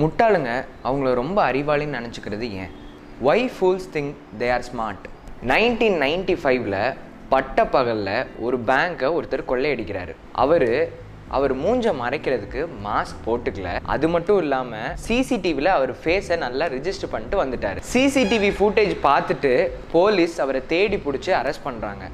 முட்டாளுங்க அவங்கள ரொம்ப அறிவாளின்னு நினச்சிக்கிறது ஏன்? Why fools think they are smart nineteen ninety ஃபைவ்ல பட்ட பகலில் ஒரு பேங்க்கை ஒருத்தர் கொள்ளையடிக்கிறாரு. அவர் அவர் மூஞ்ச மறைக்கிறதுக்கு மாஸ்க் போட்டுக்கல. அது மட்டும் இல்லாமல் சிசிடிவியில் அவர் ஃபேஸை நல்லா ரிஜிஸ்டர் பண்ணிட்டு வந்துட்டார். சிசிடிவி ஃபுட்டேஜ் பார்த்துட்டு போலீஸ் அவரை தேடி பிடிச்சி அரெஸ்ட் பண்ணுறாங்க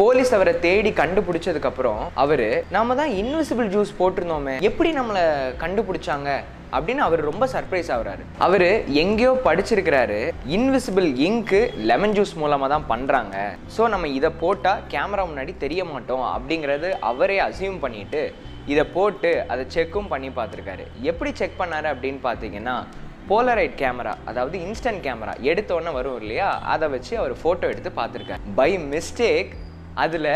போலீஸ் அவரை தேடி கண்டுபிடிச்சதுக்கப்புறம் அவர் நாம தான் இன்விசிபிள் ஜூஸ் போட்டிருந்தோமே எப்படி நம்மளை கண்டுபிடிச்சாங்க? அப்படின்னு அவர் ரொம்ப சர்ப்ரைஸ் ஆகுறாரு. அவர் எங்கேயோ படிச்சிருக்கிறாரு இன்விசிபிள் இங்கு லெமன் ஜூஸ் மூலமாக தான் பண்ணுறாங்க ஸோ நம்ம இதை போட்டால் கேமரா முன்னாடி தெரிய மாட்டோம் அப்படிங்கிறது அவரே அசியூம் பண்ணிட்டு இதை போட்டு அதை செக்கும் பண்ணி பார்த்துருக்காரு. எப்படி செக் பண்ணாரு அப்படின்னு பார்த்தீங்கன்னா போலரைட் கேமரா அதாவது இன்ஸ்டன்ட் கேமரா எடுத்த உடனே வரும் இல்லையா? அதை வச்சு அவர் ஃபோட்டோ எடுத்து பார்த்துருக்காரு. பை மிஸ்டேக் அதில்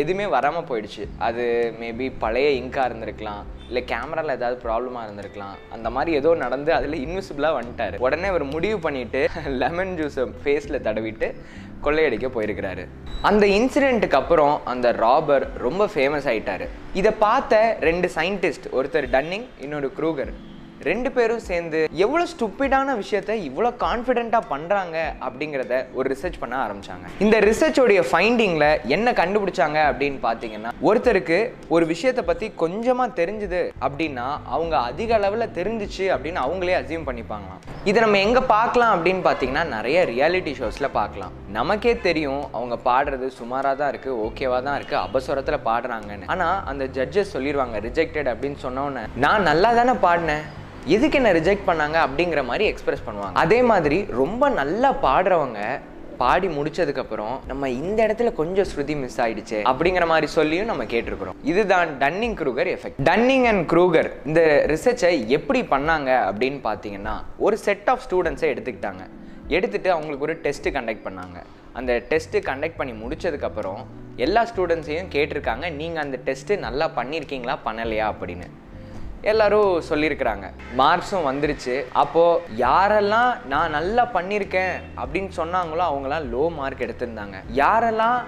எதுவுமே வராமல் போயிடுச்சு. அது மேபி பழைய இங்காக இருந்திருக்கலாம். இல்லை கேமராவில் ஏதாவது ப்ராப்ளமாக இருந்திருக்கலாம். அந்த மாதிரி ஏதோ நடந்து அதில் இன்விசிபிளாக வந்துட்டார். உடனே அவர் முடிவு பண்ணிவிட்டு லெமன் ஜூஸை ஃபேஸில் தடவிட்டு கொள்ளையடிக்க போயிருக்கிறாரு. அந்த இன்சிடெண்ட்டுக்கு அப்புறம் அந்த ராபர் ரொம்ப ஃபேமஸ் ஆகிட்டார் இதை பார்த்த ரெண்டு சயின்டிஸ்ட் ஒருத்தர் டன்னிங் இன்னொரு க்ரூகர் ரெண்டு பேரும் சேர்ந்து எவ்வளோ ஸ்டூப்பிடான விஷயத்த இவ்வளோ கான்ஃபிடென்ட்டாக பண்ணுறாங்க அப்படிங்கிறத ஒரு ரிசர்ச் பண்ண ஆரம்பிச்சாங்க. இந்த ரிசர்ச்சோடைய ஃபைண்டிங்கில் என்ன கண்டுபிடிச்சாங்க அப்படின்னு பார்த்தீங்கன்னா ஒருத்தருக்கு ஒரு விஷயத்தை பற்றி கொஞ்சமாக தெரிஞ்சுது அப்படின்னா அவங்க அதிக அளவில் தெரிஞ்சிச்சு அப்படின்னு அவங்களே அசியூம் பண்ணிப்பாங்களாம். இதை நம்ம எங்கே பார்க்கலாம் அப்படின்னு பார்த்தீங்கன்னா நிறைய ரியாலிட்டி ஷோஸில் பார்க்கலாம். நமக்கே தெரியும் அவங்க பாடுறது சுமாராக தான் இருக்குது ஓகேவாக தான் இருக்குது அபஸ்வரத்தில் பாடுறாங்கன்னு. ஆனால் அந்த ஜட்ஜஸ் சொல்லிடுவாங்க ரிஜெக்டட் அப்படின்னு சொன்னோன்னே நான் நல்லா தானே பாடினேன். எதுக்கு என்ன ரிஜெக்ட் பண்ணாங்க அப்படிங்கிற மாதிரி எக்ஸ்பிரஸ் பண்ணுவாங்க. அதே மாதிரி ரொம்ப நல்லா பாடுறவங்க பாடி முடிச்சதுக்கப்புறம் நம்ம இந்த இடத்துல கொஞ்சம் ஸ்ருதி மிஸ் ஆயிடுச்சு அப்படிங்கிற மாதிரி சொல்லியும் நம்ம கேட்டிருக்கிறோம். இதுதான் Dunning Kruger effect Dunning and Kruger இந்த ரிசர்ச்சை எப்படி பண்ணாங்க அப்படின்னு பார்த்தீங்கன்னா ஒரு செட் ஆஃப் ஸ்டூடெண்ட்ஸை எடுத்துக்கிட்டாங்க. எடுத்துட்டு அவங்களுக்கு ஒரு டெஸ்ட்டு கண்டக்ட் பண்ணாங்க. அந்த டெஸ்ட்டு கண்டக்ட் பண்ணி முடிச்சதுக்கப்புறம் எல்லா ஸ்டூடெண்ட்ஸையும் கேட்டிருக்காங்க நீங்கள் அந்த டெஸ்ட்டு நல்லா பண்ணியிருக்கீங்களா? பண்ணலையா? அப்படின்னு. எல்லாரும் சொல்லியிருக்கிறாங்க. மார்க்ஸும் வந்துருச்சு. அப்போது யாரெல்லாம் நான் நல்லா பண்ணியிருக்கேன் அப்படின்னு சொன்னாங்களோ அவங்களாம் லோ மார்க் எடுத்திருந்தாங்க. யாரெல்லாம்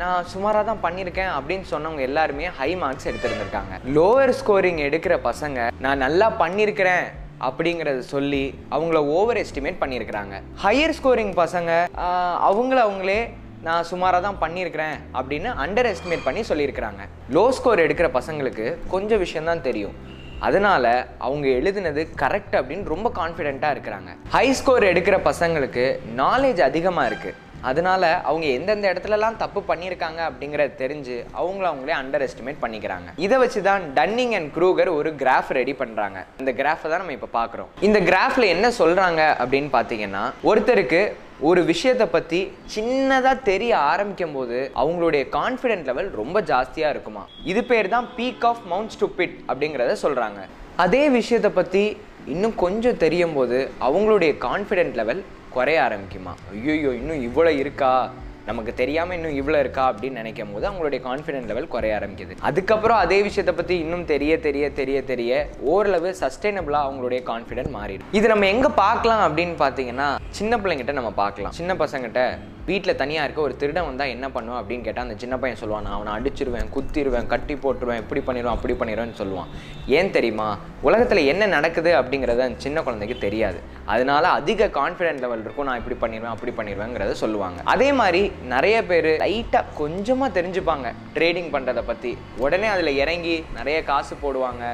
நான் சுமாராக தான் பண்ணியிருக்கேன் அப்படின்னு சொன்னவங்க எல்லாருமே ஹை மார்க்ஸ் எடுத்திருந்திருக்காங்க. லோவர் ஸ்கோரிங் எடுக்கிற பசங்க நான் நல்லா பண்ணியிருக்கிறேன் அப்படிங்கிறத சொல்லி அவங்கள ஓவர் எஸ்டிமேட் பண்ணியிருக்கிறாங்க. ஹையர் ஸ்கோரிங் பசங்க அவங்கள அவங்களே நான் சுமாராக தான் பண்ணியிருக்கிறேன் அப்படின்னு அண்டர் எஸ்டிமேட் பண்ணி சொல்லியிருக்கிறாங்க. லோ ஸ்கோர் எடுக்கிற பசங்களுக்கு கொஞ்சம் விஷயம்தான் தெரியும். அதனால அவங்க எழுதுனது கரெக்ட் அப்படின்னு ரொம்ப கான்ஃபிடென்ட்டாக இருக்கிறாங்க. ஹை ஸ்கோர் எடுக்கிற பசங்களுக்கு நாலேஜ் அதிகமாக இருக்குது அதனால அவங்க எந்தெந்த இடத்துலலாம் தப்பு பண்ணியிருக்காங்க அப்படிங்கிறத தெரிஞ்சு அவங்கள அவங்களே அண்டர் எஸ்டிமேட் பண்ணிக்கிறாங்க. இதை வச்சு தான் டன்னிங் அண்ட் க்ரூகர் ஒரு கிராஃப் ரெடி பண்ணுறாங்க இந்த கிராஃபை தான் நம்ம இப்போ பார்க்குறோம். இந்த கிராஃபில் என்ன சொல்கிறாங்க அப்படின்னு பார்த்தீங்கன்னா ஒருத்தருக்கு ஒரு விஷயத்தை பற்றி சின்னதாக தெரிய ஆரம்பிக்கும் போது அவங்களுடைய கான்ஃபிடென்ட் லெவல் ரொம்ப ஜாஸ்தியாக இருக்குமா? இது பேர் தான் பீக் ஆஃப் மவுண்ட் ஸ்டூபிட் அப்படிங்கிறத சொல்கிறாங்க அதே விஷயத்தை பற்றி இன்னும் கொஞ்சம் தெரியும் போது அவங்களுடைய கான்ஃபிடென்ட் லெவல் குறைய ஆரம்பிக்குமா? ஐயோ இன்னும் இவ்வளோ இருக்கா? நமக்கு தெரியாமல் இன்னும் இவ்வளோ இருக்கா அப்படின்னு நினைக்கும் போது அவங்களுடைய கான்ஃபிடென்ட் லெவல் குறைய ஆரம்பிக்குது. அதுக்கப்புறம் அதே விஷயத்தை பற்றி இன்னும் தெரிய தெரிய தெரிய தெரிய ஓரளவு சஸ்டைனபிளாக அவங்களுடைய கான்ஃபிடென்ட் மாறிடும். இது நம்ம எங்கே பார்க்கலாம் அப்படின்னு பார்த்தீங்கன்னா சின்ன பிள்ளைங்கிட்ட நம்ம பார்க்கலாம். சின்ன பசங்கிட்ட வீட்டில் தனியாக இருக்க ஒரு திருடன் வந்தால் என்ன பண்ணுவோம் அப்படின்னு கேட்டால் அந்த சின்ன பையன் சொல்லுவான் நான் அவனை அடிச்சிருவேன் குத்திடுவேன் கட்டி போட்டுருவேன் இப்படி பண்ணிடுவேன் அப்படி பண்ணிடுவேன்னு சொல்லுவான். ஏன் தெரியுமா? உலகத்தில் என்ன நடக்குது அப்படிங்கிறத அந்த சின்ன குழந்தைக்கு தெரியாது. அதனால அதிக கான்ஃபிடென்ட் லெவல் இருக்கும் நான் இப்படி பண்ணிடுவேன் அப்படி பண்ணிடுவேங்கிறத சொல்லுவாங்க. அதே மாதிரி நிறைய பேர் லைட்டாக கொஞ்சமாக தெரிஞ்சுப்பாங்க ட்ரேடிங் பண்ணுறதை பற்றி உடனே அதில் இறங்கி நிறைய காசு போடுவாங்க.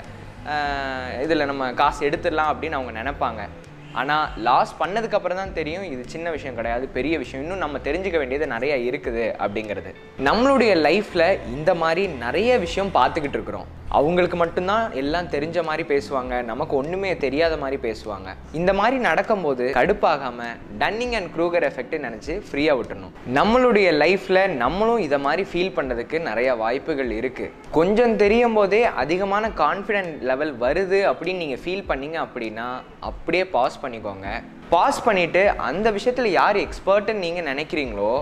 இதில் நம்ம காசு எடுத்துடலாம் அப்படின்னு அவங்க நினைப்பாங்க. ஆனால் லாஸ் பண்ணதுக்கு அப்புறம் தான் தெரியும் இது சின்ன விஷயம் கிடையாது பெரிய விஷயம். இன்னும் நம்ம தெரிஞ்சுக்க வேண்டியது நிறைய இருக்குது அப்படிங்கிறது. நம்மளுடைய லைஃப்பில் இந்த மாதிரி நிறைய விஷயம் பார்த்துக்கிட்டு இருக்கிறோம். அவங்களுக்கு மட்டும்தான் எல்லாம் தெரிஞ்ச மாதிரி பேசுவாங்க நமக்கு ஒன்றுமே தெரியாத மாதிரி பேசுவாங்க. இந்த மாதிரி நடக்கும்போது கடுப்பாகாம டன்னிங் அண்ட் க்ரூகர் எஃபெக்ட் நினச்சி ஃப்ரீயாக விட்டுணும் நம்மளுடைய லைஃப்பில் நம்மளும் இதை மாதிரி ஃபீல் பண்ணுறதுக்கு நிறைய வாய்ப்புகள் இருக்குது கொஞ்சம் தெரியும் போதே அதிகமான கான்ஃபிடென்ட் லெவல் வருது அப்படின்னு நீங்கள் ஃபீல் பண்ணீங்க அப்படின்னா அப்படியே பாஸ் பண்ணிக்கோங்க. பாஸ் பண்ணிவிட்டு அந்த விஷயத்தில் யார் எக்ஸ்பர்ட்டுன்னு நீங்கள் நினைக்கிறீங்களோ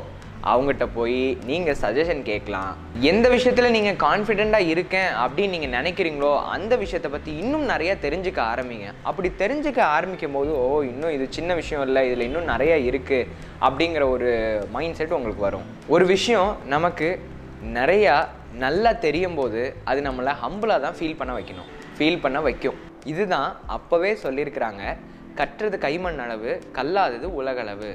அவங்ககிட்ட போய் நீங்கள் சஜஷன் கேட்கலாம். எந்த விஷயத்தில் நீங்கள் கான்ஃபிடெண்ட்டாக இருக்கேன் அப்படின்னு நீங்கள் நினைக்கிறீங்களோ அந்த விஷயத்தை பற்றி இன்னும் நிறைய தெரிஞ்சுக்க ஆரம்பிங்க. அப்படி தெரிஞ்சுக்க ஆரம்பிக்கும் போது ஓ இன்னும் இது சின்ன விஷயம் இல்லை இதில் இன்னும் நிறைய இருக்குது அப்படிங்கிற ஒரு மைண்ட் செட் உங்களுக்கு வரும். ஒரு விஷயம் நமக்கு நிறையா நல்லா தெரியும் போது அது நம்மளை ஹம்புளாக தான் ஃபீல் பண்ண வைக்கணும். ஃபீல் பண்ண வைக்கும். இதுதான் அப்போவே சொல்லியிருக்கிறாங்க கற்றது கைமண் அளவு கல்லாதது உலகளவு.